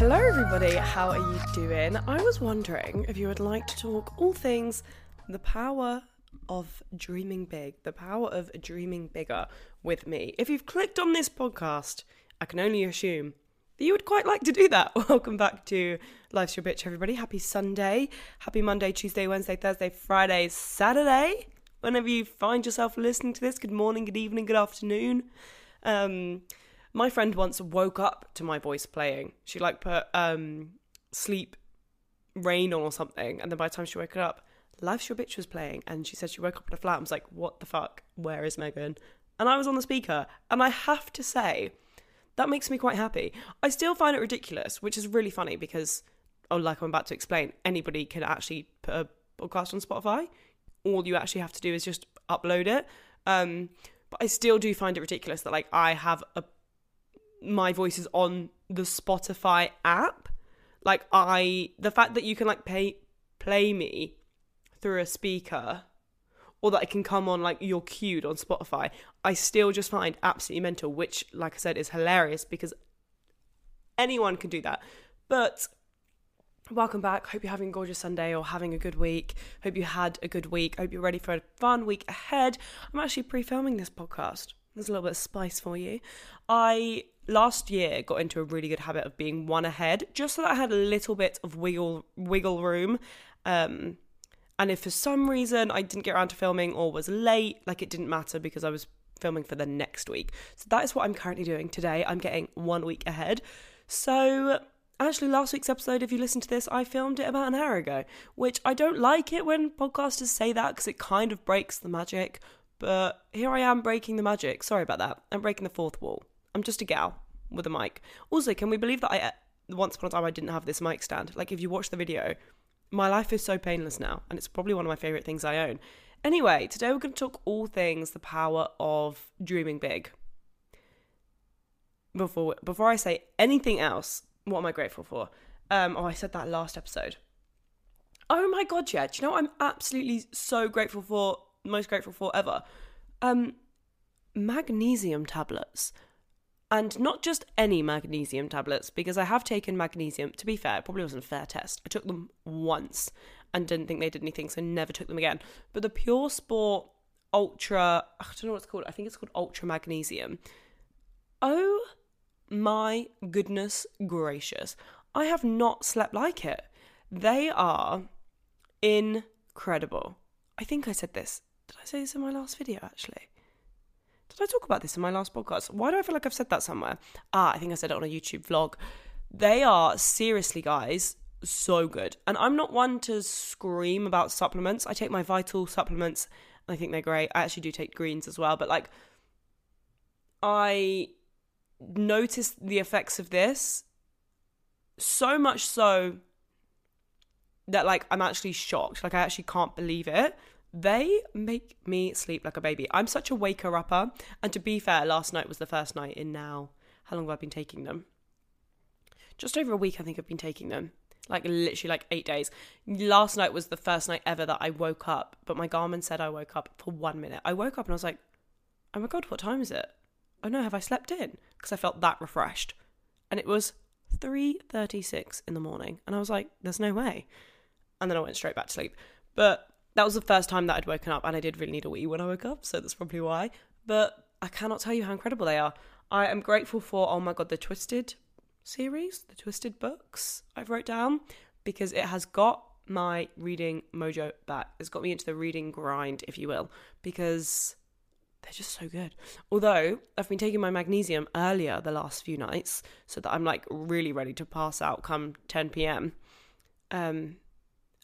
Hello, everybody. How are you doing? I was wondering if you would like to talk all things the power of dreaming big, the power of dreaming bigger with me. If you've clicked on this podcast, I can only assume that you would quite like to do that. Welcome back to Life's Your Bitch, everybody. Happy Sunday. Happy Monday, Tuesday, Wednesday, Thursday, Friday, Saturday. Whenever you find yourself listening to this, good morning, good evening, good afternoon. Um, my friend once woke up to my voice playing. She like put um, sleep rain on or something, and then by the time she woke up, Life's Your Bitch was playing, and she said she woke up in a flat and was like, "What the fuck? Where is Megan?" And I was on the speaker, and I have to say, that makes me quite happy. I still find it ridiculous, which is really funny because, oh, like I'm about to explain, anybody can actually put a podcast on Spotify. All you actually have to do is just upload it. Um, but I still do find it ridiculous that like I have a my voice is on the Spotify app. Like I the fact that you can like pay play me through a speaker or that it can come on like you're queued on Spotify, I still just find absolutely mental, which like I said is hilarious because anyone can do that. But welcome back. Hope you're having a gorgeous Sunday or having a good week. Hope you had a good week. Hope you're ready for a fun week ahead. I'm actually pre-filming this podcast. There's a little bit of spice for you. I last year got into a really good habit of being one ahead, just so that I had a little bit of wiggle wiggle room. Um, and if for some reason I didn't get around to filming or was late, like it didn't matter because I was filming for the next week. So that is what I'm currently doing today. I'm getting one week ahead. So actually last week's episode if you listen to this i filmed it about an hour ago which i don't like it when podcasters say that because it kind of breaks the magic but here i am breaking the magic sorry about that i'm breaking the fourth wall I'm just a gal with a mic. Also, can we believe that I uh, once upon a time I didn't have this mic stand? Like if you watch the video, my life is so painless now, and it's probably one of my favorite things I own. Anyway, today we're going to talk all things the power of dreaming big. Before before I say anything else, what am I grateful for? Um, oh, I said that last episode. Oh my god, yeah. Do you know I'm absolutely so grateful for? Most grateful for ever. Um, magnesium tablets. And not just any magnesium tablets, because I have taken magnesium. To be fair, it probably wasn't a fair test. I took them once and didn't think they did anything, so never took them again. But the Pure Sport Ultra, I don't know what it's called. I think it's called Ultra Magnesium. Oh my goodness gracious. I have not slept like it. They are incredible. I think I said this. Did I say this in my last video actually? Did I talk about this in my last podcast? Why do I feel like I've said that somewhere? Ah, I think I said it on a YouTube vlog. They are seriously, guys, so good. And I'm not one to scream about supplements. I take my vital supplements I think they're great. I actually do take greens as well, but like I noticed the effects of this so much so that like I'm actually shocked. Like I actually can't believe it. They make me sleep like a baby. I'm such a waker upper. And to be fair, last night was the first night in now. How long have I been taking them? Just over a week, I think I've been taking them. Like literally like eight days. Last night was the first night ever that I woke up, but my Garmin said I woke up for one minute. I woke up and I was like, oh my God, what time is it? Oh no, have I slept in? Because I felt that refreshed. And it was 3.36 in the morning. And I was like, there's no way. And then I went straight back to sleep. But that was the first time that I'd woken up, and I did really need a wee when I woke up, so that's probably why. But I cannot tell you how incredible they are. I am grateful for, oh my god, the Twisted series, the Twisted books I've wrote down, because it has got my reading mojo back. It's got me into the reading grind, if you will, because they're just so good. Although I've been taking my magnesium earlier the last few nights, so that I'm like really ready to pass out come 10 p.m. Um,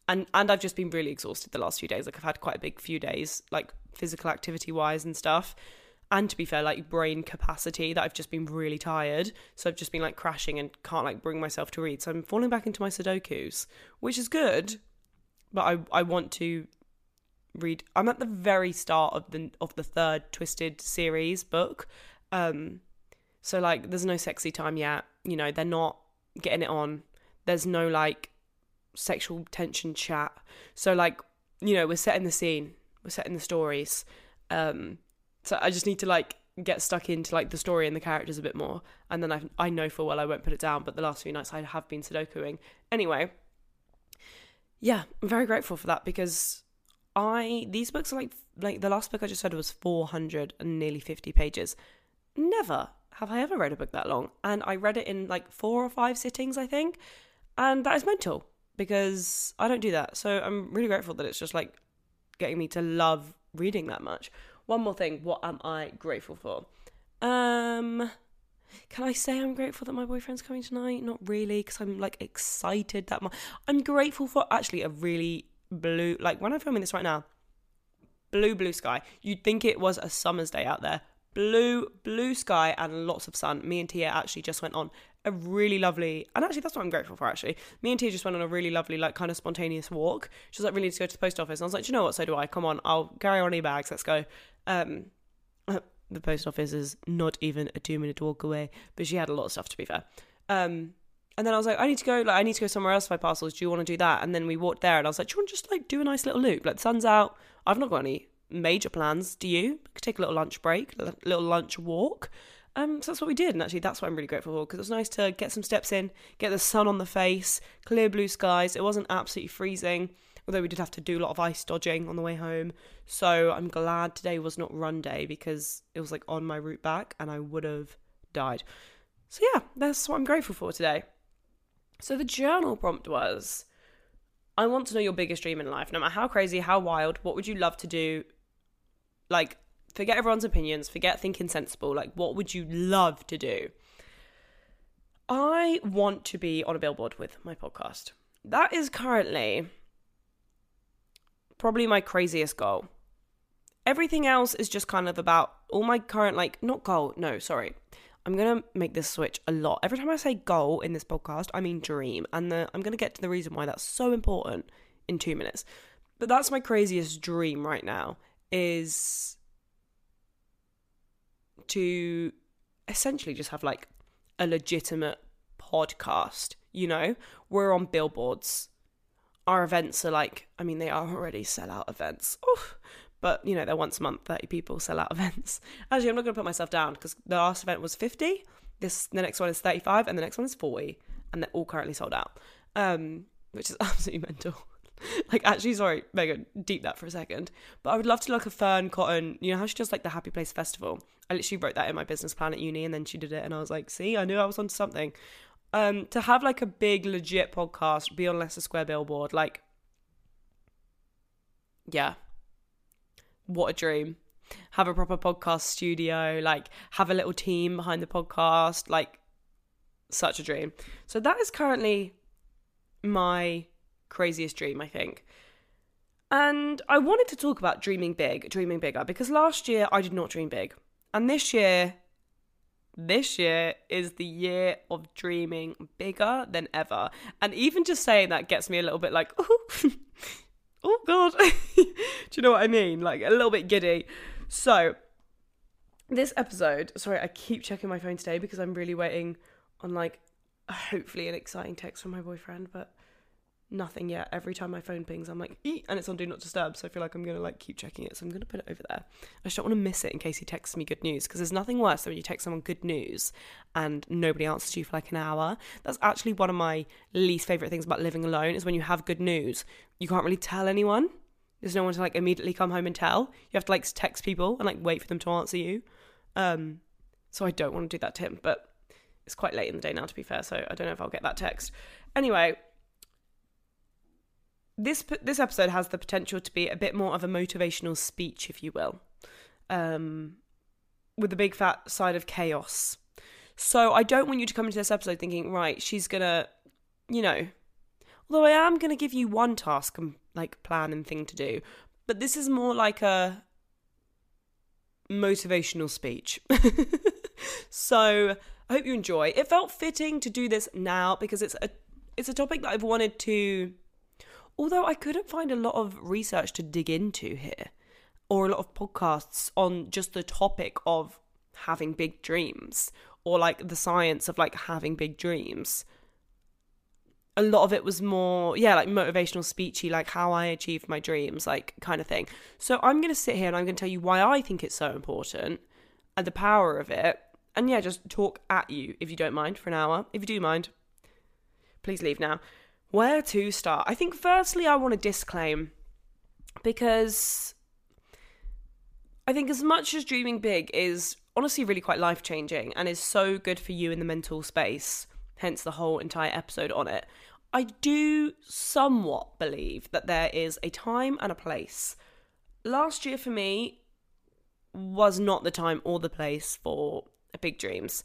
and and I've just been really exhausted the last few days. Like I've had quite a big few days, like physical activity wise and stuff. And to be fair, like brain capacity, that I've just been really tired. So I've just been like crashing and can't like bring myself to read. So I'm falling back into my Sudokus, which is good. But I I want to read. I'm at the very start of the of the third Twisted series book. Um, so like, there's no sexy time yet. You know, they're not getting it on. There's no like sexual tension chat. So like, you know, we're setting the scene, we're setting the stories. Um, so I just need to like get stuck into like the story and the characters a bit more. And then I I know full well I won't put it down, but the last few nights I have been Sudokuing. Anyway, yeah, I'm very grateful for that because I these books are like like the last book I just read was 400 and nearly 50 pages. Never have I ever read a book that long, and I read it in like four or five sittings, I think, and that is mental because I don't do that. So I'm really grateful that it's just like getting me to love reading that much. One more thing, what am I grateful for? Um can I say I'm grateful that my boyfriend's coming tonight? Not really, because I'm like excited that my I'm grateful for actually a really blue like when I'm filming this right now, blue blue sky. You'd think it was a summer's day out there. Blue blue sky and lots of sun. Me and Tia actually just went on a really lovely and actually that's what I'm grateful for actually. Me and Tia just went on a really lovely, like kind of spontaneous walk. She was like, really need to go to the post office. And I was like, you know what, so do I. Come on, I'll carry on e bags, let's go. Um the post office is not even a two minute walk away, but she had a lot of stuff to be fair. Um, and then I was like, I need to go, like, I need to go somewhere else for my parcels. Do you want to do that? And then we walked there and I was like, do you want to just like do a nice little loop? Like, the sun's out. I've not got any major plans. Do you? take a little lunch break, a little lunch walk. Um, so that's what we did. And actually, that's what I'm really grateful for because it was nice to get some steps in, get the sun on the face, clear blue skies. It wasn't absolutely freezing although we did have to do a lot of ice dodging on the way home. So I'm glad today was not run day because it was like on my route back and I would have died. So yeah, that's what I'm grateful for today. So the journal prompt was I want to know your biggest dream in life. No matter how crazy, how wild, what would you love to do? Like, forget everyone's opinions, forget thinking sensible. Like, what would you love to do? I want to be on a billboard with my podcast. That is currently probably my craziest goal. Everything else is just kind of about all my current, like, not goal, no, sorry. I'm going to make this switch a lot. Every time I say goal in this podcast, I mean dream. And the, I'm going to get to the reason why that's so important in two minutes. But that's my craziest dream right now is to essentially just have like a legitimate podcast, you know? We're on billboards our events are like, I mean, they are already sellout events. Oof. But, you know, they're once a month, 30 people sell out events. Actually, I'm not going to put myself down because the last event was 50. This The next one is 35 and the next one is 40. And they're all currently sold out, um, which is absolutely mental. like, actually, sorry, Megan, deep that for a second. But I would love to look a Fearne Cotton. You know how she does like the Happy Place Festival? I literally wrote that in my business plan at uni and then she did it. And I was like, see, I knew I was onto something um, to have like a big legit podcast, be on Leicester Square billboard, like, yeah, what a dream. Have a proper podcast studio, like, have a little team behind the podcast, like, such a dream. So that is currently my craziest dream, I think. And I wanted to talk about dreaming big, dreaming bigger, because last year I did not dream big. And this year this year is the year of dreaming bigger than ever. And even just saying that gets me a little bit like, oh, oh God. Do you know what I mean? Like a little bit giddy. So, this episode, sorry, I keep checking my phone today because I'm really waiting on like hopefully an exciting text from my boyfriend, but nothing yet. Every time my phone pings, I'm like, and it's on do not disturb. So I feel like I'm gonna like keep checking it. So I'm gonna put it over there. I just don't want to miss it in case he texts me good news because there's nothing worse than when you text someone good news and nobody answers you for like an hour. That's actually one of my least favorite things about living alone is when you have good news, you can't really tell anyone. There's no one to like immediately come home and tell. You have to like text people and like wait for them to answer you. Um, so I don't want to do that to him, but it's quite late in the day now to be fair, so I don't know if I'll get that text. Anyway, this this episode has the potential to be a bit more of a motivational speech, if you will, um, with the big fat side of chaos. So I don't want you to come into this episode thinking, right, she's gonna, you know, although I am gonna give you one task and like plan and thing to do, but this is more like a motivational speech. so I hope you enjoy. It felt fitting to do this now because it's a it's a topic that I've wanted to Although I couldn't find a lot of research to dig into here, or a lot of podcasts on just the topic of having big dreams, or like the science of like having big dreams. A lot of it was more, yeah, like motivational speechy, like how I achieved my dreams, like kind of thing. So I'm going to sit here and I'm going to tell you why I think it's so important and the power of it. And yeah, just talk at you if you don't mind for an hour. If you do mind, please leave now. Where to start? I think firstly, I want to disclaim because I think as much as dreaming big is honestly really quite life changing and is so good for you in the mental space, hence the whole entire episode on it, I do somewhat believe that there is a time and a place. Last year for me was not the time or the place for big dreams.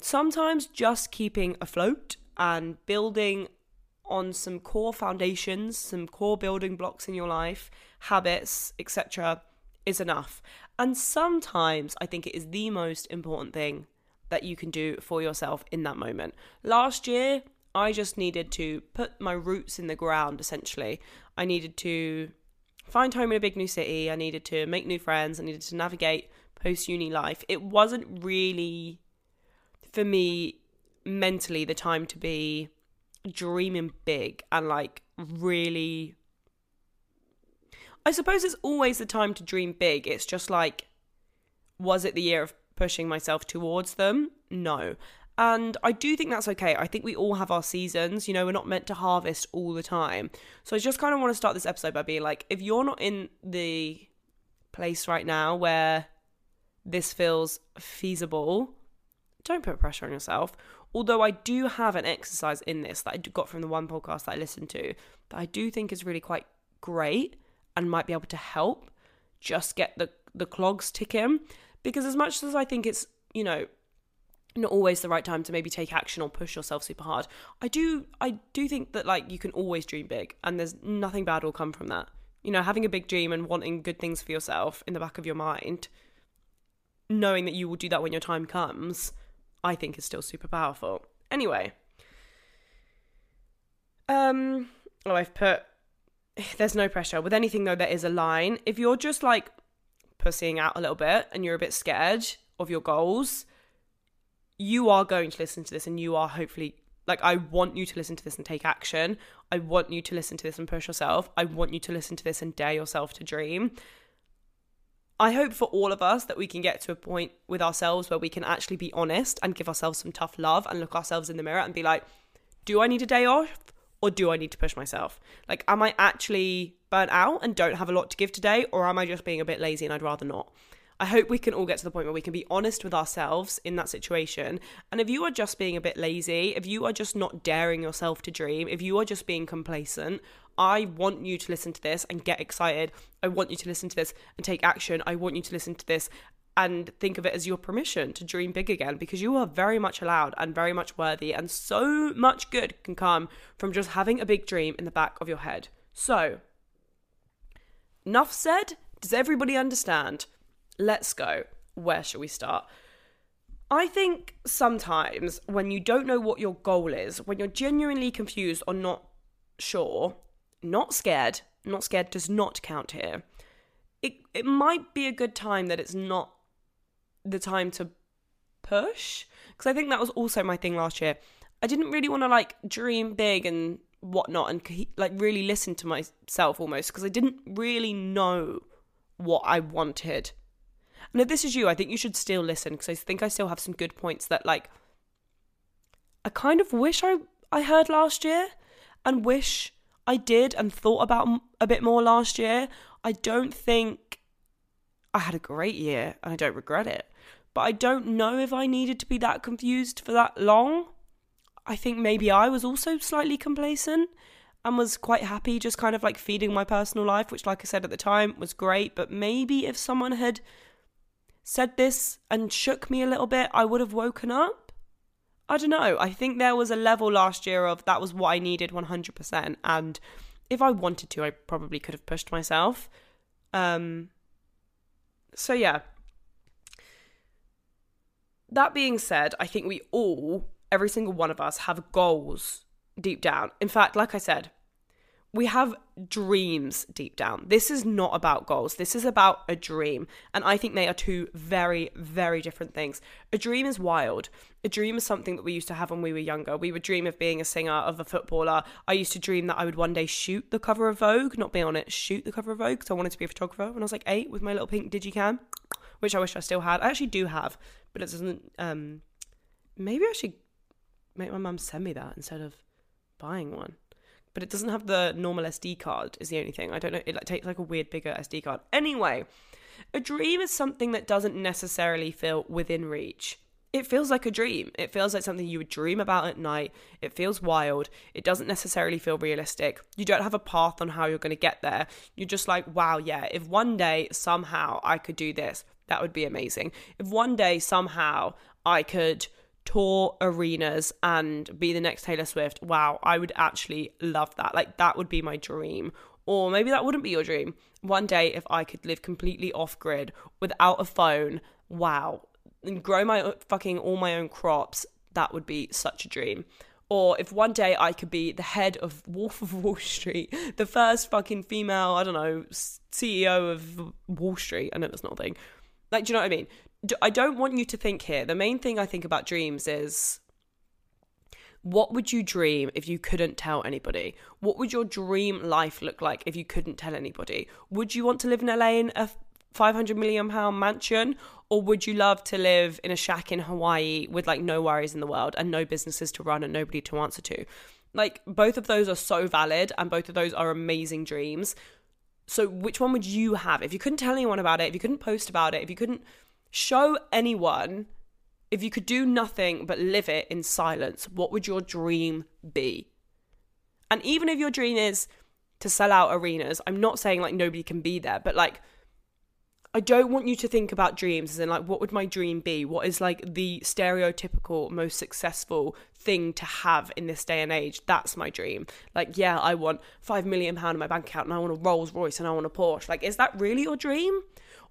Sometimes just keeping afloat and building on some core foundations, some core building blocks in your life, habits, etc., is enough. And sometimes I think it is the most important thing that you can do for yourself in that moment. Last year, I just needed to put my roots in the ground essentially. I needed to find home in a big new city, I needed to make new friends, I needed to navigate post uni life. It wasn't really for me mentally the time to be dreaming big and like really I suppose it's always the time to dream big. It's just like was it the year of pushing myself towards them? No. And I do think that's okay. I think we all have our seasons. You know, we're not meant to harvest all the time. So I just kind of want to start this episode by being like, if you're not in the place right now where this feels feasible, don't put pressure on yourself. Although I do have an exercise in this that I got from the one podcast that I listened to that I do think is really quite great and might be able to help just get the the clogs ticking because as much as I think it's, you know, not always the right time to maybe take action or push yourself super hard. I do I do think that like you can always dream big and there's nothing bad will come from that. You know, having a big dream and wanting good things for yourself in the back of your mind, knowing that you will do that when your time comes, I think is still super powerful. Anyway, um oh I've put there's no pressure. With anything though there is a line. If you're just like pussying out a little bit and you're a bit scared of your goals, you are going to listen to this and you are hopefully like I want you to listen to this and take action. I want you to listen to this and push yourself. I want you to listen to this and dare yourself to dream. I hope for all of us that we can get to a point with ourselves where we can actually be honest and give ourselves some tough love and look ourselves in the mirror and be like, do I need a day off or do I need to push myself? Like, am I actually burnt out and don't have a lot to give today or am I just being a bit lazy and I'd rather not? I hope we can all get to the point where we can be honest with ourselves in that situation. And if you are just being a bit lazy, if you are just not daring yourself to dream, if you are just being complacent, I want you to listen to this and get excited. I want you to listen to this and take action. I want you to listen to this and think of it as your permission to dream big again because you are very much allowed and very much worthy, and so much good can come from just having a big dream in the back of your head. So, enough said. Does everybody understand? let's go. Where shall we start? I think sometimes when you don't know what your goal is, when you're genuinely confused or not sure, not scared, not scared does not count here. It it might be a good time that it's not the time to push because I think that was also my thing last year. I didn't really want to like dream big and whatnot and like really listen to myself almost because I didn't really know what I wanted and if this is you, I think you should still listen because I think I still have some good points that like I kind of wish I I heard last year and wish I did and thought about a bit more last year. I don't think I had a great year and I don't regret it. But I don't know if I needed to be that confused for that long. I think maybe I was also slightly complacent and was quite happy just kind of like feeding my personal life, which, like I said at the time, was great. But maybe if someone had said this and shook me a little bit, I would have woken up. I don't know. I think there was a level last year of that was what I needed 100%. And if I wanted to, I probably could have pushed myself. Um, so, yeah. That being said, I think we all, every single one of us, have goals deep down. In fact, like I said, we have dreams deep down. This is not about goals. This is about a dream. And I think they are two very, very different things. A dream is wild. A dream is something that we used to have when we were younger. We would dream of being a singer, of a footballer. I used to dream that I would one day shoot the cover of Vogue, not be on it, shoot the cover of Vogue, because I wanted to be a photographer when I was like eight with my little pink digicam which I wish I still had. I actually do have, but it doesn't. Um, maybe I should make my mum send me that instead of buying one. But it doesn't have the normal SD card. Is the only thing I don't know. It like, takes like a weird bigger SD card. Anyway, a dream is something that doesn't necessarily feel within reach. It feels like a dream. It feels like something you would dream about at night. It feels wild. It doesn't necessarily feel realistic. You don't have a path on how you're going to get there. You're just like, wow, yeah, if one day somehow I could do this, that would be amazing. If one day somehow I could tour arenas and be the next Taylor Swift, wow, I would actually love that. Like, that would be my dream. Or maybe that wouldn't be your dream. One day, if I could live completely off grid without a phone, wow, and grow my fucking all my own crops, that would be such a dream. Or if one day I could be the head of Wolf of Wall Street, the first fucking female, I don't know, CEO of Wall Street. I know that's not a thing. Like, do you know what I mean? I don't want you to think here. The main thing I think about dreams is what would you dream if you couldn't tell anybody? What would your dream life look like if you couldn't tell anybody? Would you want to live in LA in a 500 million pound mansion or would you love to live in a shack in Hawaii with like no worries in the world and no businesses to run and nobody to answer to? Like both of those are so valid and both of those are amazing dreams. So which one would you have if you couldn't tell anyone about it, if you couldn't post about it, if you couldn't show anyone if you could do nothing but live it in silence, what would your dream be? And even if your dream is to sell out arenas, I'm not saying like nobody can be there, but like I don't want you to think about dreams as in like what would my dream be? What is like the stereotypical most successful thing to have in this day and age? That's my dream. Like, yeah, I want five million pound in my bank account and I want a Rolls Royce and I want a Porsche. Like, is that really your dream?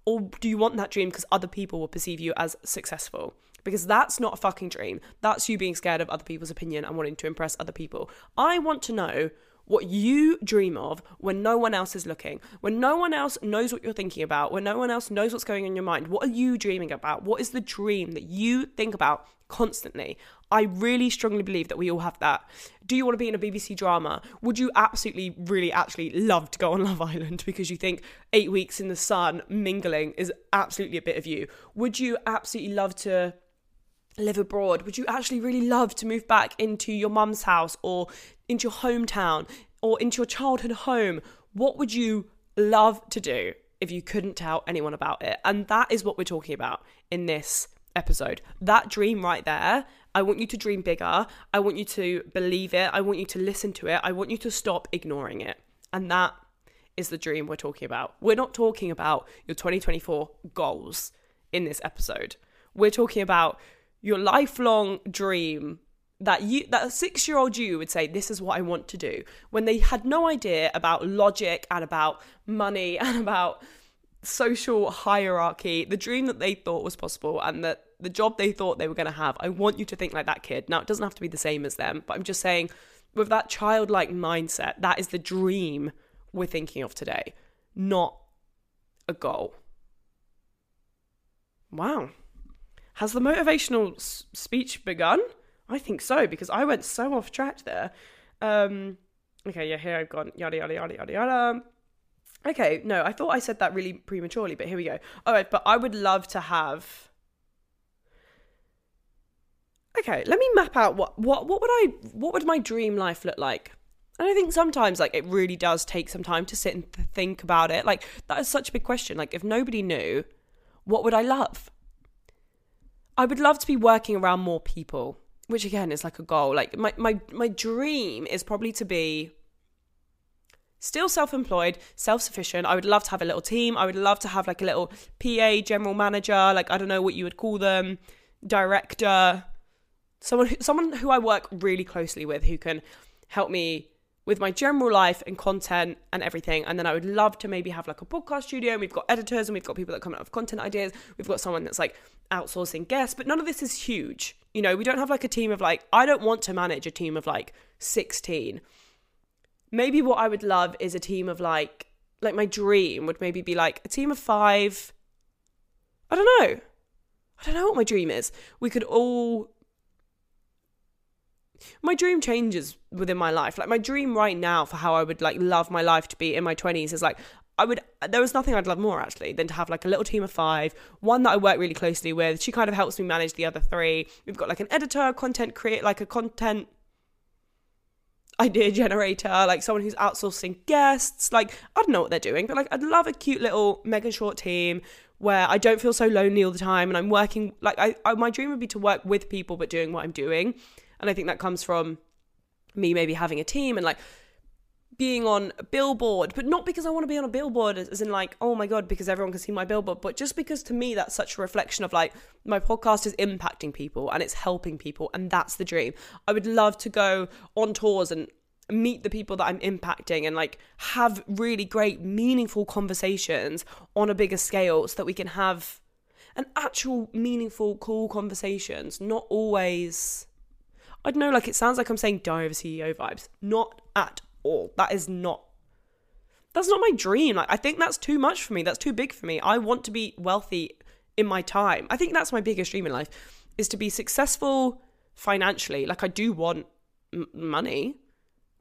Or do you want that dream because other people will perceive you as successful? Because that's not a fucking dream. That's you being scared of other people's opinion and wanting to impress other people. I want to know what you dream of when no one else is looking, when no one else knows what you're thinking about, when no one else knows what's going on in your mind. What are you dreaming about? What is the dream that you think about constantly? I really strongly believe that we all have that. Do you want to be in a BBC drama? Would you absolutely, really, actually love to go on Love Island because you think eight weeks in the sun mingling is absolutely a bit of you? Would you absolutely love to live abroad? Would you actually really love to move back into your mum's house or into your hometown or into your childhood home? What would you love to do if you couldn't tell anyone about it? And that is what we're talking about in this episode. That dream right there. I want you to dream bigger. I want you to believe it. I want you to listen to it. I want you to stop ignoring it. And that is the dream we're talking about. We're not talking about your 2024 goals in this episode. We're talking about your lifelong dream that you that a 6-year-old you would say this is what I want to do when they had no idea about logic and about money and about social hierarchy the dream that they thought was possible and that the job they thought they were going to have I want you to think like that kid now it doesn't have to be the same as them but I'm just saying with that childlike mindset that is the dream we're thinking of today not a goal wow has the motivational s- speech begun? I think so because I went so off track there. Um, okay, yeah, here I've gone yada yada yada yada yada. Okay, no, I thought I said that really prematurely, but here we go. All right, but I would love to have. Okay, let me map out what what what would I what would my dream life look like. And I think sometimes like it really does take some time to sit and think about it. Like that is such a big question. Like if nobody knew, what would I love? I would love to be working around more people, which again is like a goal. Like my my my dream is probably to be still self-employed, self-sufficient. I would love to have a little team. I would love to have like a little PA, general manager, like I don't know what you would call them, director, someone who, someone who I work really closely with who can help me with my general life and content and everything. And then I would love to maybe have like a podcast studio. And we've got editors and we've got people that come up with content ideas. We've got someone that's like outsourcing guests, but none of this is huge. You know, we don't have like a team of like, I don't want to manage a team of like 16. Maybe what I would love is a team of like, like my dream would maybe be like a team of five. I don't know. I don't know what my dream is. We could all my dream changes within my life. Like my dream right now for how I would like love my life to be in my 20s is like I would there was nothing I'd love more actually than to have like a little team of five, one that I work really closely with. She kind of helps me manage the other three. We've got like an editor, content create like a content idea generator, like someone who's outsourcing guests. Like, I don't know what they're doing, but like, I'd love a cute little Megan Short team where I don't feel so lonely all the time and I'm working. Like, I, I my dream would be to work with people, but doing what I'm doing. And I think that comes from me maybe having a team and like being on a billboard, but not because I want to be on a billboard, as in like, oh my god, because everyone can see my billboard, but just because to me that's such a reflection of like my podcast is impacting people and it's helping people, and that's the dream. I would love to go on tours and meet the people that I'm impacting and like have really great, meaningful conversations on a bigger scale so that we can have an actual, meaningful, cool conversations, not always. I don't know, like it sounds like I'm saying Diary of a CEO vibes. Not at all. That is not that's not my dream. Like I think that's too much for me. That's too big for me. I want to be wealthy in my time. I think that's my biggest dream in life is to be successful financially. Like I do want m- money,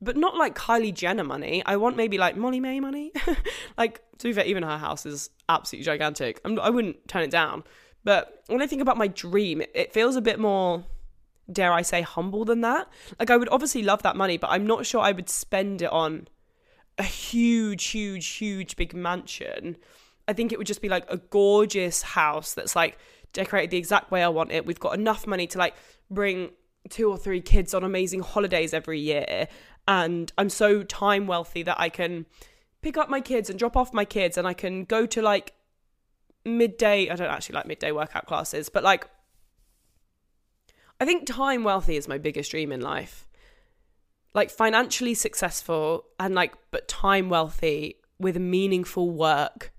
but not like Kylie Jenner money. I want maybe like Molly-Mae money. like to be fair, even her house is absolutely gigantic. I'm, I would not turn it down. But when I think about my dream, it feels a bit more dare I say, humble than that. Like, I would obviously love that money, but I'm not sure I would spend it on a huge, huge, huge big mansion. I think it would just be like a gorgeous house that's like decorated the exact way I want it. We've got enough money to like bring two or three kids on amazing holidays every year. And I'm so time wealthy that I can pick up my kids and drop off my kids and I can go to like midday, I don't actually like midday workout classes, but like I think time wealthy is my biggest dream in life. Like financially successful and like but time wealthy with meaningful work,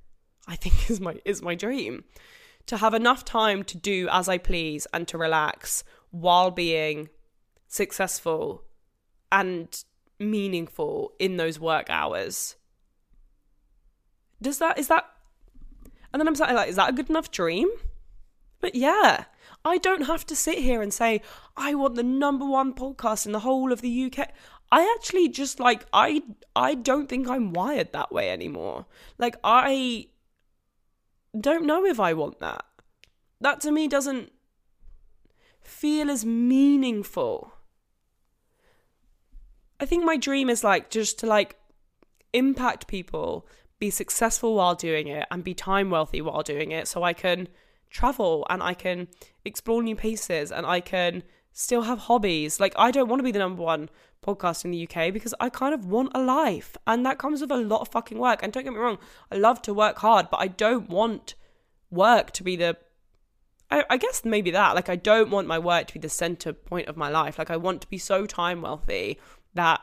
I think is my is my dream. To have enough time to do as I please and to relax while being successful and meaningful in those work hours. Does that is that and then I'm like, is that a good enough dream? But yeah, I don't have to sit here and say, I want the number one podcast in the whole of the UK. I actually just like I I don't think I'm wired that way anymore. Like I don't know if I want that. That to me doesn't feel as meaningful. I think my dream is like just to like impact people, be successful while doing it and be time wealthy while doing it so I can travel and I can explore new places and I can still have hobbies. Like, I don't want to be the number one podcast in the UK because I kind of want a life. And that comes with a lot of fucking work. And don't get me wrong, I love to work hard, but I don't want work to be the. I, I guess maybe that. Like, I don't want my work to be the center point of my life. Like, I want to be so time wealthy that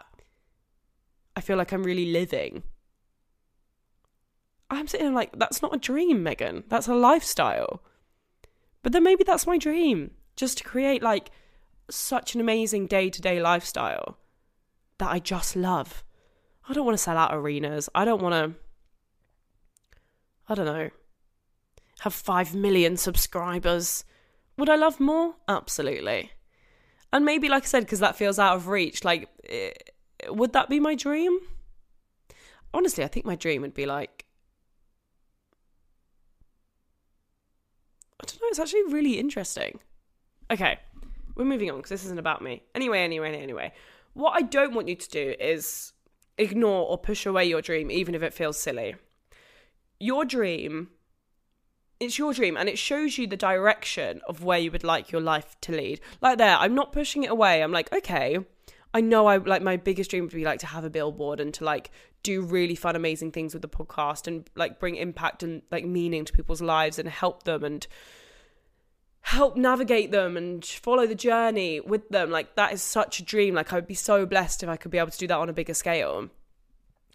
I feel like I'm really living. I'm sitting there like, that's not a dream, Megan. That's a lifestyle. But then maybe that's my dream, just to create like such an amazing day to day lifestyle that I just love. I don't want to sell out arenas. I don't want to, I don't know, have 5 million subscribers. Would I love more? Absolutely. And maybe, like I said, because that feels out of reach, like, eh, would that be my dream? Honestly, I think my dream would be like don't know. It's actually really interesting. Okay, we're moving on because this isn't about me. Anyway, anyway, anyway. What I don't want you to do is ignore or push away your dream, even if it feels silly. Your dream, it's your dream, and it shows you the direction of where you would like your life to lead. Like there, I'm not pushing it away. I'm like, okay, I know I like my biggest dream would be like to have a billboard and to like do really fun, amazing things with the podcast and like bring impact and like meaning to people's lives and help them and help navigate them and follow the journey with them. Like that is such a dream. Like I would be so blessed if I could be able to do that on a bigger scale.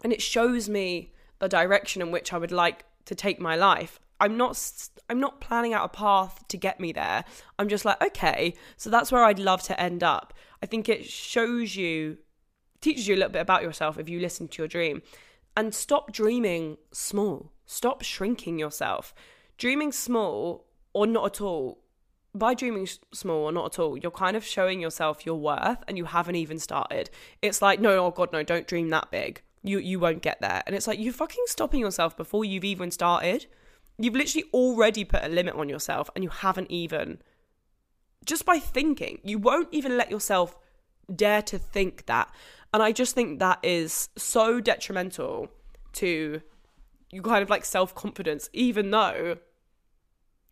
And it shows me the direction in which I would like to take my life. I'm not I'm not planning out a path to get me there. I'm just like, okay, so that's where I'd love to end up. I think it shows you, teaches you a little bit about yourself if you listen to your dream. And stop dreaming small. Stop shrinking yourself. Dreaming small or not at all, by dreaming small or not at all, you're kind of showing yourself your worth and you haven't even started. It's like, no, oh God, no, don't dream that big. You you won't get there. And it's like you're fucking stopping yourself before you've even started. You've literally already put a limit on yourself and you haven't even just by thinking. You won't even let yourself dare to think that. And I just think that is so detrimental to you kind of like self confidence, even though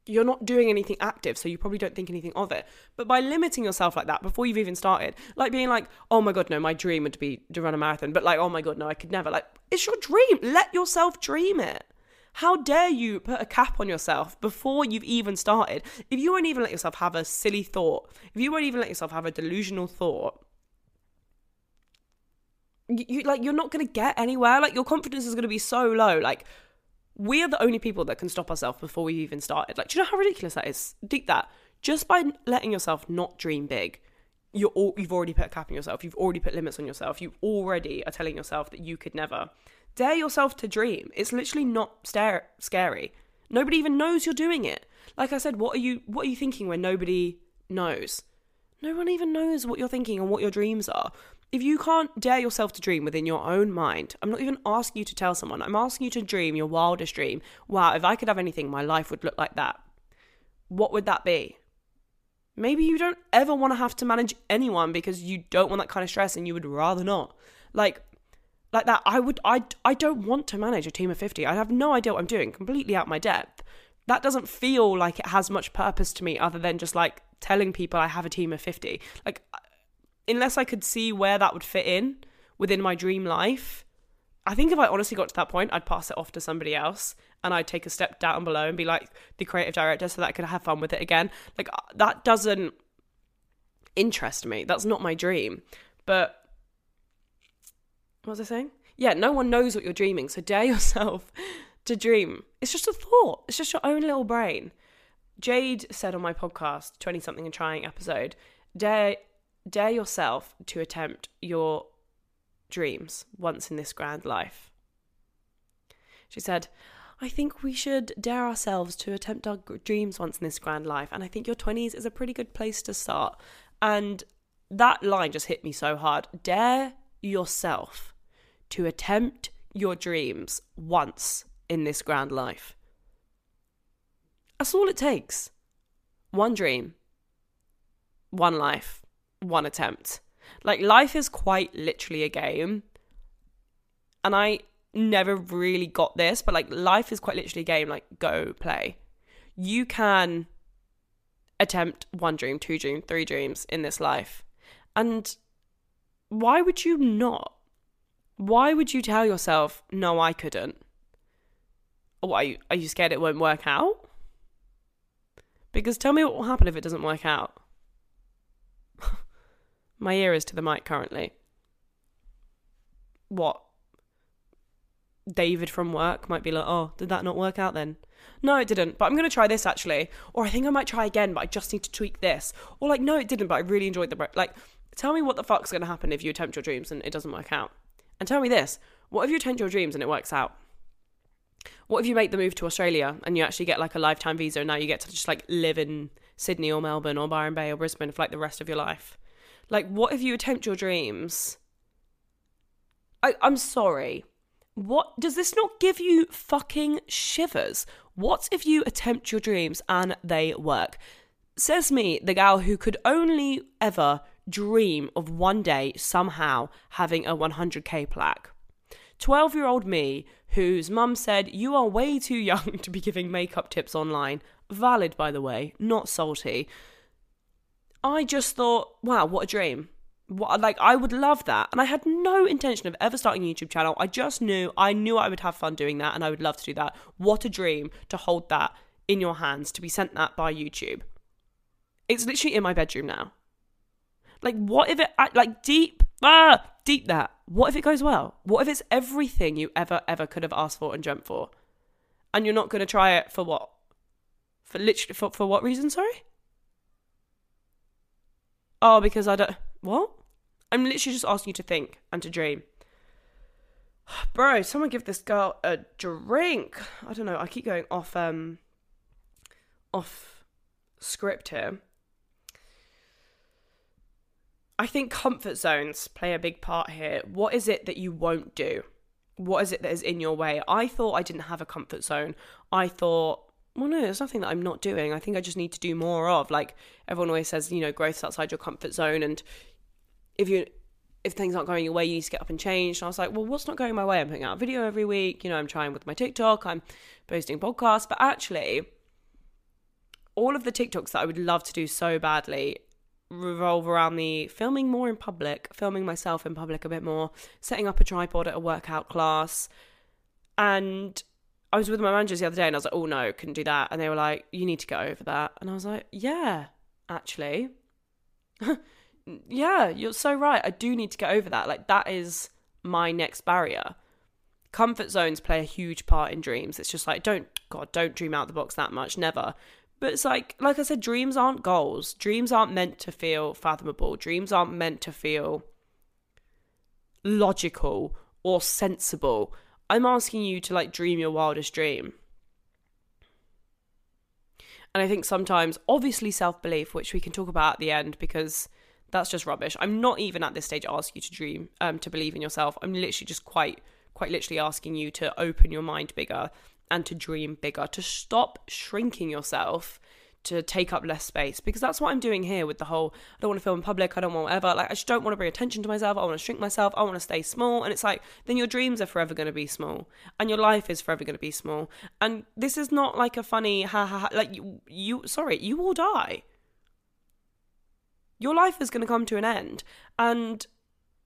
you're not doing anything active, so you probably don't think anything of it. But by limiting yourself like that before you've even started, like being like, oh my God, no, my dream would be to run a marathon, but like, oh my God, no, I could never. Like, it's your dream. Let yourself dream it. How dare you put a cap on yourself before you've even started? If you won't even let yourself have a silly thought, if you won't even let yourself have a delusional thought, you, you like you're not going to get anywhere. Like your confidence is going to be so low. Like we are the only people that can stop ourselves before we even started. Like, do you know how ridiculous that is? Think that just by letting yourself not dream big, you're all, you've already put a cap on yourself. You've already put limits on yourself. You already are telling yourself that you could never dare yourself to dream. It's literally not scary. Nobody even knows you're doing it. Like I said, what are you what are you thinking when nobody knows? No one even knows what you're thinking and what your dreams are if you can't dare yourself to dream within your own mind, I'm not even asking you to tell someone, I'm asking you to dream your wildest dream. Wow, if I could have anything, my life would look like that. What would that be? Maybe you don't ever want to have to manage anyone because you don't want that kind of stress and you would rather not. Like, like that, I would, I, I don't want to manage a team of 50. I have no idea what I'm doing, completely out my depth. That doesn't feel like it has much purpose to me other than just like telling people I have a team of 50. Like, unless I could see where that would fit in within my dream life, I think if I honestly got to that point, I'd pass it off to somebody else and I'd take a step down below and be like the creative director so that I could have fun with it again. Like, uh, that doesn't interest me. That's not my dream. But what was I saying? Yeah, no one knows what you're dreaming. So dare yourself to dream. It's just a thought, it's just your own little brain. Jade said on my podcast, 20 something and trying episode, dare dare yourself to attempt your dreams once in this grand life. She said, I think we should dare ourselves to attempt our dreams once in this grand life. And I think your 20s is a pretty good place to start. And that line just hit me so hard. Dare yourself to attempt your dreams once in this grand life. That's all it takes. One dream, one life one attempt. Like life is quite literally a game. And I never really got this, but like life is quite literally a game, like go play. You can attempt one dream, two dreams, three dreams in this life. And why would you not? Why would you tell yourself, no, I couldn't? Or are you, are you scared it won't work out? Because tell me what will happen if it doesn't work out. My ear is to the mic currently. What? David from work might be like, oh, did that not work out then? No, it didn't, but I'm going to try this actually. Or I think I might try again, but I just need to tweak this. Or like, no, it didn't, but I really enjoyed the break. Like, tell me what the fuck's going to happen if you attempt your dreams and it doesn't work out. And tell me this what if you attempt your dreams and it works out? What if you make the move to Australia and you actually get like a lifetime visa and now you get to just like live in Sydney or Melbourne or Byron Bay or Brisbane for like the rest of your life? Like, what if you attempt your dreams? I, I'm sorry. What does this not give you fucking shivers? What if you attempt your dreams and they work? Says me, the gal who could only ever dream of one day somehow having a 100k plaque. 12 year old me, whose mum said, You are way too young to be giving makeup tips online. Valid, by the way, not salty. I just thought, wow, what a dream. What, like I would love that. And I had no intention of ever starting a YouTube channel. I just knew I knew I would have fun doing that and I would love to do that. What a dream to hold that in your hands, to be sent that by YouTube. It's literally in my bedroom now. Like what if it like deep ah deep that. What if it goes well? What if it's everything you ever ever could have asked for and dreamt for? And you're not going to try it for what? For literally for, for what reason, sorry? Oh, because I don't. What? I'm literally just asking you to think and to dream. Bro, someone give this girl a drink. I don't know. I keep going off um off script here. I think comfort zones play a big part here. What is it that you won't do? what is it that is in your way? I thought I didn't have a comfort zone. I thought, well, no, there's nothing that I'm not doing. I think I just need to do more of. Like everyone always says, you know, growth's outside your comfort zone. And if you, if things aren't going your way, you need to get up and change. And I was like, well, what's not going my way? I'm putting out a video every week. You know, I'm trying with my TikTok. I'm posting podcasts. But actually, all of the TikToks that I would love to do so badly revolve around the filming more in public, filming myself in public a bit more, setting up a tripod at a workout class. And I was with my managers the other day and I was like, oh no, couldn't do that. And they were like, you need to get over that. And I was like, yeah, actually. yeah, you're so right. I do need to get over that. Like, that is my next barrier. Comfort zones play a huge part in dreams. It's just like, don't, God, don't dream out the box that much, never. But it's like, like I said, dreams aren't goals. Dreams aren't meant to feel fathomable. Dreams aren't meant to feel logical or sensible. I'm asking you to like dream your wildest dream. And I think sometimes, obviously, self belief, which we can talk about at the end because that's just rubbish. I'm not even at this stage asking you to dream, um, to believe in yourself. I'm literally just quite, quite literally asking you to open your mind bigger and to dream bigger, to stop shrinking yourself to take up less space because that's what I'm doing here with the whole I don't want to film in public, I don't want whatever. Like I just don't want to bring attention to myself. I want to shrink myself. I want to stay small. And it's like then your dreams are forever going to be small and your life is forever going to be small. And this is not like a funny ha ha ha like you you sorry, you will die. Your life is going to come to an end and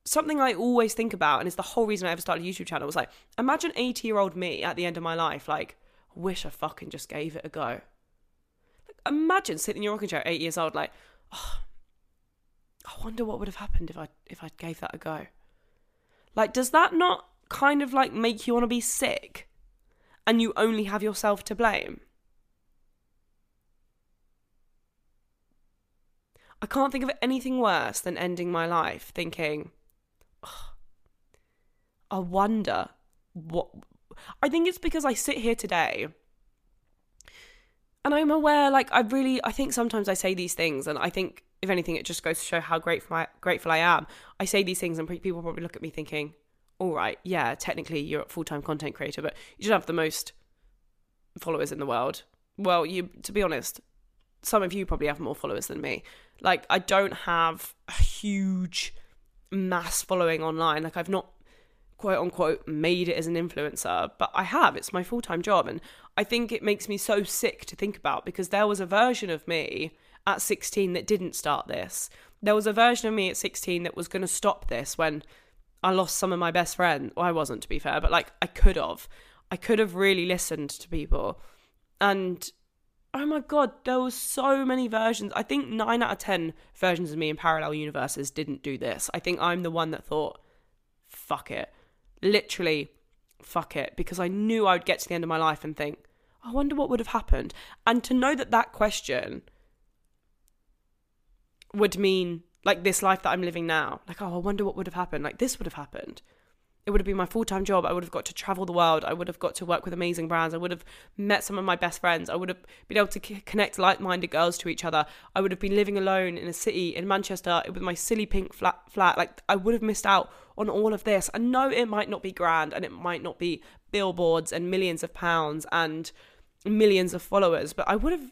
something I always think about, and it's the whole reason I ever started a YouTube channel, was like, imagine 80 year old me at the end of my life, like, wish I fucking just gave it a go. Like, imagine sitting in your rocking chair at eight years old, like, oh, I wonder what would have happened if I if I gave that a go. Like, does that not kind of like make you want to be sick, and you only have yourself to blame? I can't think of anything worse than ending my life thinking, I wonder what. I think it's because I sit here today and I'm aware, like, I really, I think sometimes I say these things, and I think, if anything, it just goes to show how grateful I, grateful I am. I say these things, and people probably look at me thinking, all right, yeah, technically you're a full time content creator, but you should have the most followers in the world. Well, you, to be honest, some of you probably have more followers than me. Like, I don't have a huge mass following online. Like I've not quote unquote made it as an influencer, but I have. It's my full time job. And I think it makes me so sick to think about because there was a version of me at 16 that didn't start this. There was a version of me at 16 that was going to stop this when I lost some of my best friends. Well, I wasn't, to be fair, but like I could have. I could have really listened to people. And oh my god, there were so many versions. I think nine out of ten versions of me in parallel universes didn't do this. I think I'm the one that thought, fuck it. Literally, fuck it. Because I knew I would get to the end of my life and think, I wonder what would have happened. And to know that that question would mean like this life that I'm living now. Like, oh, I wonder what would have happened. Like, this would have happened it would have been my full time job. I would have got to travel the world. I would have got to work with amazing brands. I would have met some of my best friends. I would have been able to connect like minded girls to each other. I would have been living alone in a city in Manchester with my silly pink flat, flat. Like, I would have missed out on all of this. I know it might not be grand and it might not be billboards and millions of pounds and millions of followers, but I would have,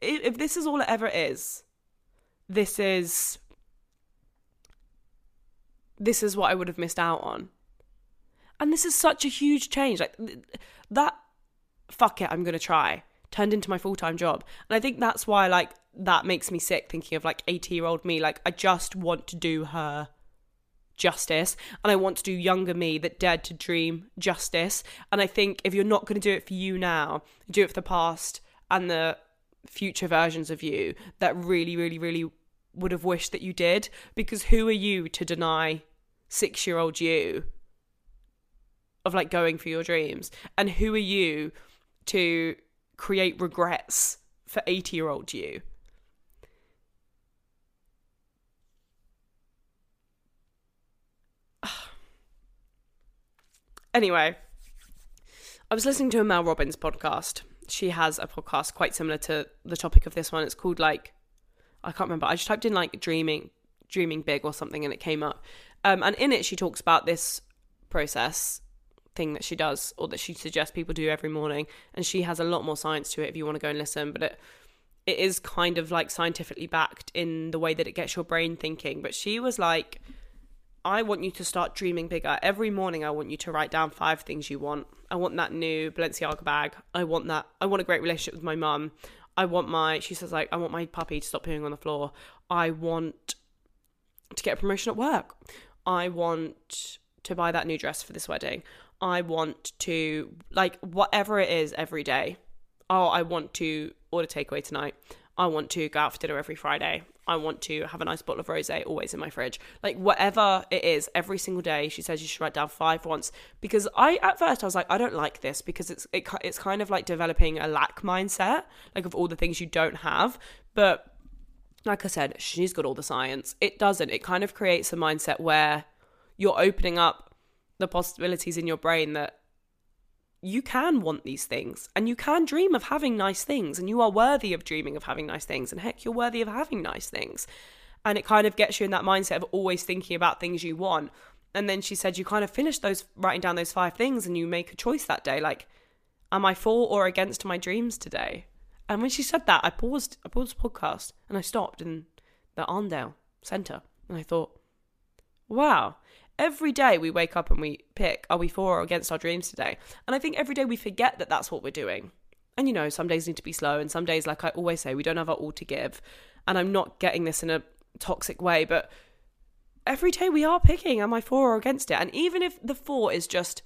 if this is all it ever is, this is. This is what I would have missed out on and this is such a huge change. Like that, fuck it, I'm going to try, turned into my full time job. And I think that's why, like, that makes me sick thinking of like 80 year old me. Like, I just want to do her justice and I want to do younger me that dared to dream justice. And I think if you're not going to do it for you now, do it for the past and the future versions of you that really, really, really would have wished that you did. Because who are you to deny six year old you of like going for your dreams? And who are you to create regrets for 80 year old you? Anyway i was listening to a mel robbins podcast. She has a podcast quite similar to the topic of this one. It's called like i can't remember. I just typed in like dreaming dreaming big or something and it came up. Um, and in it she talks about this process thing that she does or that she suggests people do every morning and she has a lot more science to it if you want to go and listen but it it is kind of like scientifically backed in the way that it gets your brain thinking but she was like I want you to start dreaming bigger. Every morning, I want you to write down five things you want. I want that new Balenciaga bag. I want that. I want a great relationship with my mum. I want my, she says, like, I want my puppy to stop peeing on the floor. I want to get a promotion at work. I want to buy that new dress for this wedding. I want to, like, whatever it is every day. Oh, I want to order takeaway tonight. I want to go out for dinner every Friday. I want to have a nice bottle of rosé always in my fridge. Like whatever it is, every single day, she says you should write down five once. Because I at first I was like, I don't like this because it's it, it's kind of like developing a lack mindset, like of all the things you don't have. But like I said, she's got all the science. It doesn't. It kind of creates a mindset where you're opening up the possibilities in your brain that you can want these things and you can dream of having nice things and you are worthy of dreaming of having nice things and heck you're worthy of having nice things. And it kind of gets you in that mindset of always thinking about things you want. And then she said you kind of finish those writing down those five things and you make a choice that day like am i for or against my dreams today? And when she said that i paused i paused the podcast and i stopped in the arndale centre and i thought wow every day we wake up and we pick are we for or against our dreams today? And i think every day we forget that that's what we're doing. And you know some days need to be slow and some days like i always say we don't have our all to give. And i'm not getting this in a toxic way but every day we are picking am i for or against it? And even if the for is just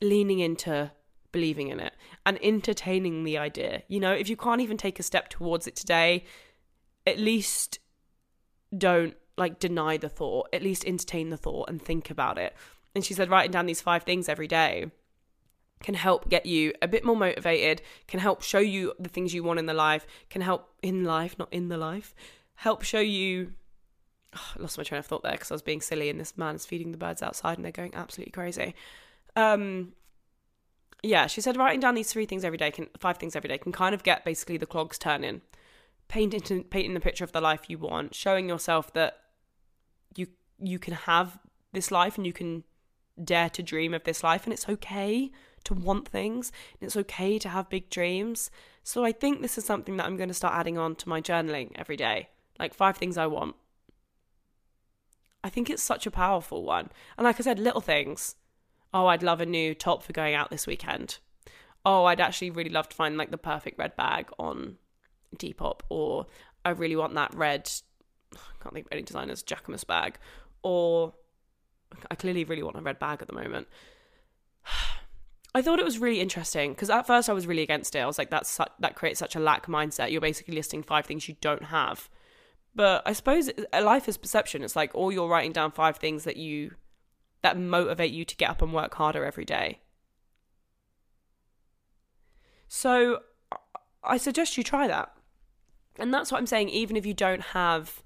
leaning into believing in it and entertaining the idea you know if you can't even take a step towards it today at least don't like deny the thought, at least entertain the thought and think about it. And she said writing down these five things every day can help get you a bit more motivated, can help show you the things you want in the life, can help in life, not in the life, help show you. Oh, I lost my train of thought there because I was being silly, and this man is feeding the birds outside, and they're going absolutely crazy. Um, yeah, she said writing down these three things every day, can five things every day, can kind of get basically the clogs turning, painting painting the picture of the life you want, showing yourself that you you can have this life and you can dare to dream of this life and it's okay to want things and it's okay to have big dreams. So I think this is something that I'm going to start adding on to my journaling every day. Like five things I want. I think it's such a powerful one. And like I said, little things. Oh, I'd love a new top for going out this weekend. Oh, I'd actually really love to find like the perfect red bag on Depop or I really want that red I can't think of any designers, Jacquemus bag, or I clearly really want a red bag at the moment. I thought it was really interesting because at first I was really against it. I was like, that's su- that creates such a lack mindset. You're basically listing five things you don't have. But I suppose life is perception. It's like all you're writing down five things that you that motivate you to get up and work harder every day. So I suggest you try that. And that's what I'm saying. Even if you don't have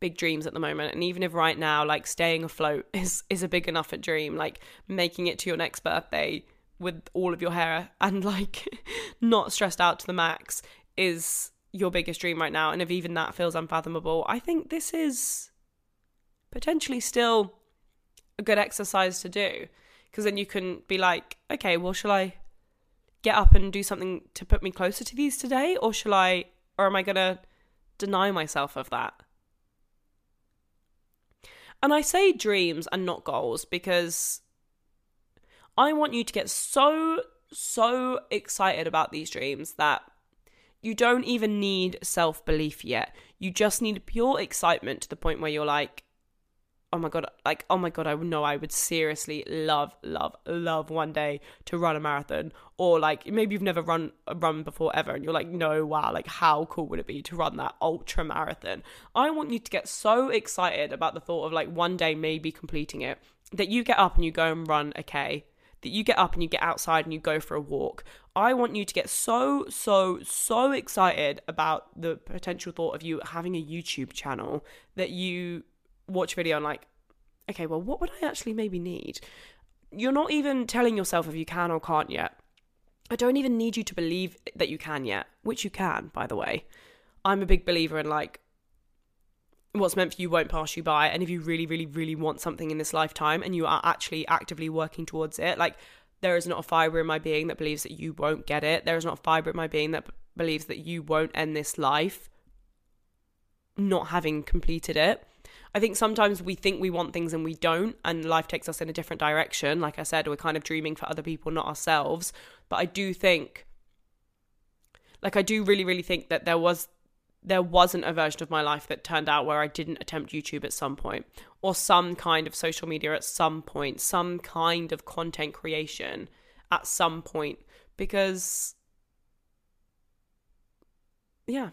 big dreams at the moment and even if right now like staying afloat is is a big enough a dream like making it to your next birthday with all of your hair and like not stressed out to the max is your biggest dream right now and if even that feels unfathomable i think this is potentially still a good exercise to do because then you can be like okay well shall i get up and do something to put me closer to these today or shall i or am i going to deny myself of that and I say dreams and not goals because I want you to get so, so excited about these dreams that you don't even need self belief yet. You just need pure excitement to the point where you're like, oh my god like oh my god i know i would seriously love love love one day to run a marathon or like maybe you've never run a run before ever and you're like no wow like how cool would it be to run that ultra marathon? I want you to get so excited about the thought of like one day maybe completing it that you get up and you go and run a k that you get up and you get outside and you go for a walk. I want you to get so, so, so excited about the potential thought of you having a YouTube channel that you watch a video and like, okay, well, what would I actually maybe need? You're not even telling yourself if you can or can't yet. I don't even need you to believe that you can yet, which you can, by the way. I'm a big believer in like what's meant for you won't pass you by. And if you really, really, really want something in this lifetime and you are actually actively working towards it, like there is not a fiber in my being that believes that you won't get it. There is not a fiber in my being that b- believes that you won't end this life not having completed it. I think sometimes we think we want things and we don't, and life takes us in a different direction. Like I said, we're kind of dreaming for other people, not ourselves. But I do think, like, I do really, really think that there was there wasn't a version of my life that turned out where I didn't attempt YouTube at some point or some kind of social media at some point, some kind of content creation at some point because yeah.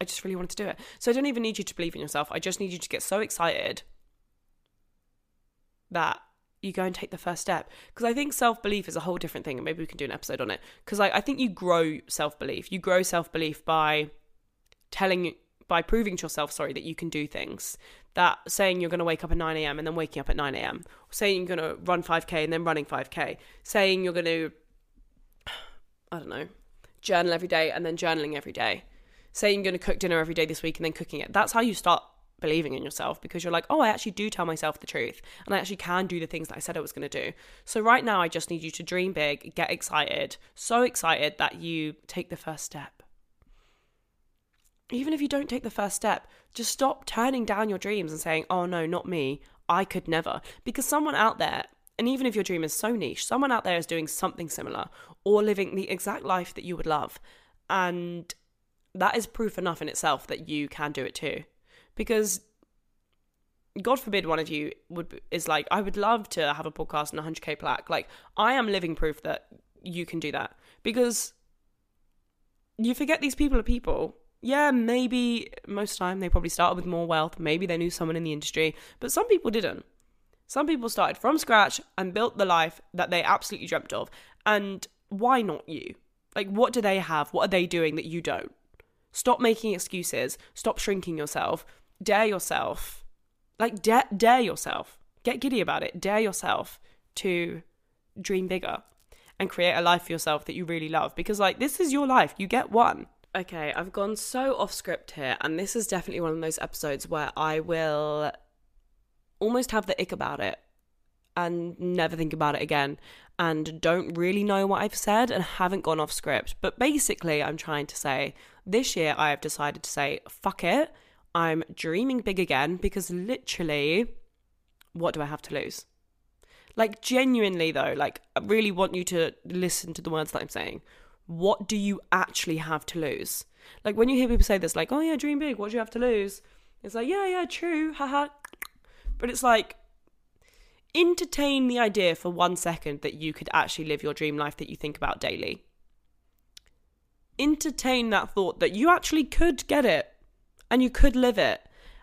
I just really wanted to do it. So I don't even need you to believe in yourself. I just need you to get so excited that you go and take the first step. Because I think self belief is a whole different thing, and maybe we can do an episode on it. Because I, I think you grow self belief. You grow self belief by telling by proving to yourself, sorry, that you can do things. That saying you're going to wake up at 9 a.m. and then waking up at 9 a.m. Saying you're going to run 5k and then running 5k. Saying you're going to, I don't know, journal every day and then journaling every day. Saying you're going to cook dinner every day this week and then cooking it. That's how you start believing in yourself because you're like, oh, I actually do tell myself the truth and I actually can do the things that I said I was going to do. So, right now, I just need you to dream big, get excited, so excited that you take the first step even if you don't take the first step, just stop turning down your dreams and saying, oh no, not me. I could never. Because someone out there, and even if your dream is so niche, someone out there is doing something similar or living the exact life that you would love. And that is proof enough in itself that you can do it too. Because God forbid one of you would is like, I would love to have a podcast and a 100k plaque. Like, I am living proof that you can do that. Because you forget these people are people yeah, maybe most time they probably started with more wealth. Maybe they knew someone in the industry, but some people didn't. Some people started from scratch and built the life that they absolutely dreamt of. And why not you? Like, what do they have? What are they doing that you don't? Stop making excuses. Stop shrinking yourself. Dare yourself. Like, dare, dare yourself. Get giddy about it. Dare yourself to dream bigger and create a life for yourself that you really love. Because, like, this is your life. You get one. Okay, I've gone so off script here, and this is definitely one of those episodes where I will almost have the ick about it and never think about it again and don't really know what I've said and haven't gone off script. But basically, I'm trying to say this year I have decided to say, fuck it. I'm dreaming big again because literally, what do I have to lose? Like, genuinely, though, like, I really want you to listen to the words that I'm saying what do you actually have to lose? Like when you hear people say this, like, oh yeah, dream big, what do you have to lose? It's like, yeah, yeah, true, haha. But it's like, entertain the idea for one second that you could actually live your dream life that you think about daily. Entertain that thought that you actually could get it and you could live it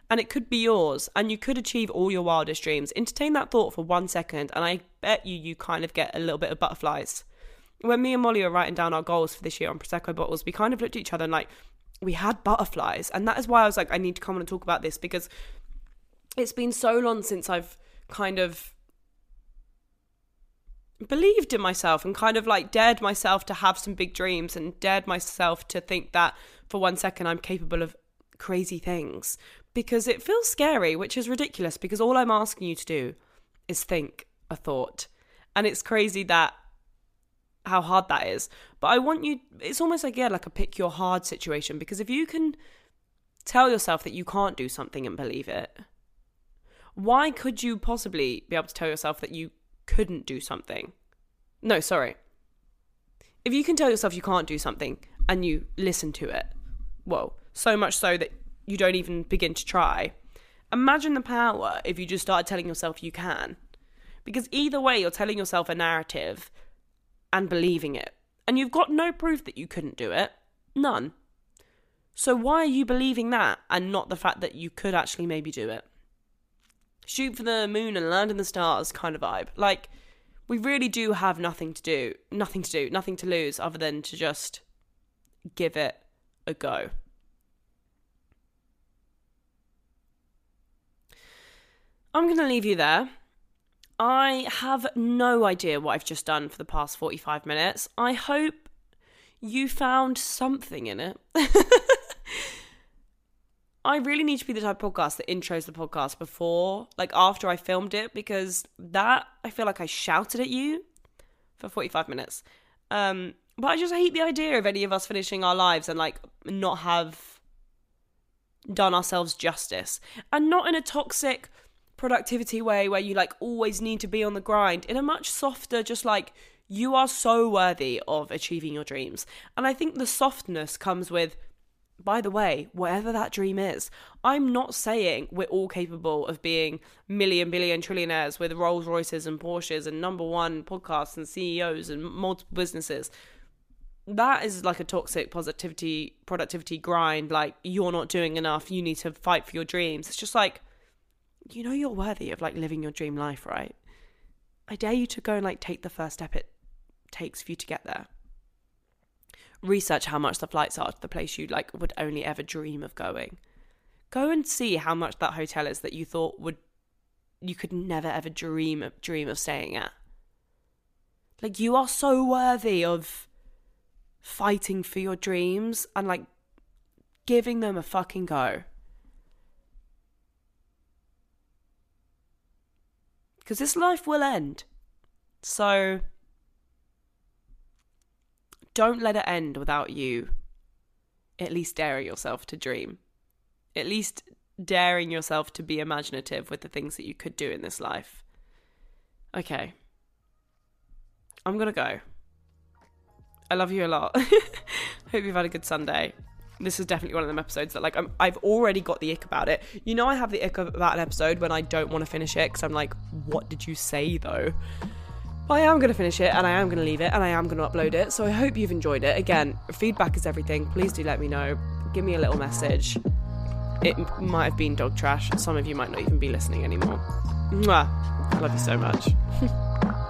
and it could be yours and you could achieve all your wildest dreams. Entertain that thought for one second and I bet you you kind of get a little bit of butterflies when me and Molly were writing down our goals for this year on Prosecco bottles, we kind of looked at each other and like, we had butterflies. And that is why I was like, I need to come and talk about this because it's been so long since I've kind of believed in myself and kind of like dared myself to have some big dreams and dared myself to think that for one second I'm capable of crazy things because it feels scary, which is ridiculous because all I'm asking you to do is think a thought. And it's crazy that how hard that is. But I want you, it's almost like, yeah, like a pick your hard situation because if you can tell yourself that you can't do something and believe it, why could you possibly be able to tell yourself that you couldn't do something? No, sorry. If you can tell yourself you can't do something and you listen to it, well, so much so that you don't even begin to try. Imagine the power if you just started telling yourself you can. Because either way, you're telling yourself a narrative and believing it. And you've got no proof that you couldn't do it. None. So why are you believing that and not the fact that you could actually maybe do it? Shoot for the moon and land in the stars kind of vibe. Like, we really do have nothing to do, nothing to do, nothing to lose other than to just give it a go. I'm going to leave you there. I have no idea what I've just done for the past 45 minutes. I hope you found something in it. I really need to be the type of podcast that intros the podcast before, like after I filmed it, because that I feel like I shouted at you for 45 minutes. Um, but I just hate the idea of any of us finishing our lives and like not have done ourselves justice. And not in a toxic productivity way where you like always need to be on the grind, in a much softer, just like you are so worthy of achieving your dreams. And I think the softness comes with by the way, whatever that dream is, I'm not saying we're all capable of being million, billion, trillionaires with Rolls Royces and Porsches and number one podcasts and CEOs and multiple businesses. That is like a toxic positivity, productivity grind. Like, you're not doing enough. You need to fight for your dreams. It's just like, you know, you're worthy of like living your dream life, right? I dare you to go and like take the first step it takes for you to get there research how much the flights are to the place you like would only ever dream of going. Go and see how much that hotel is that you thought would you could never ever dream of dream of staying at. Like you are so worthy of fighting for your dreams and like giving them a fucking go. Because this life will end. So don't let it end without you at least daring yourself to dream. At least daring yourself to be imaginative with the things that you could do in this life. Okay. I'm going to go. I love you a lot. Hope you've had a good Sunday. This is definitely one of them episodes that, like, i have already got the ick about it. You know, I have the ick about an episode when I don't want to finish it because I'm like, what did you say though? But I am going to finish it and I am going to leave it and I am going to upload it. So I hope you've enjoyed it. Again, feedback is everything. Please do let me know. Give me a little message. It might have been dog trash. Some of you might not even be listening anymore. Mwah. I love you so much.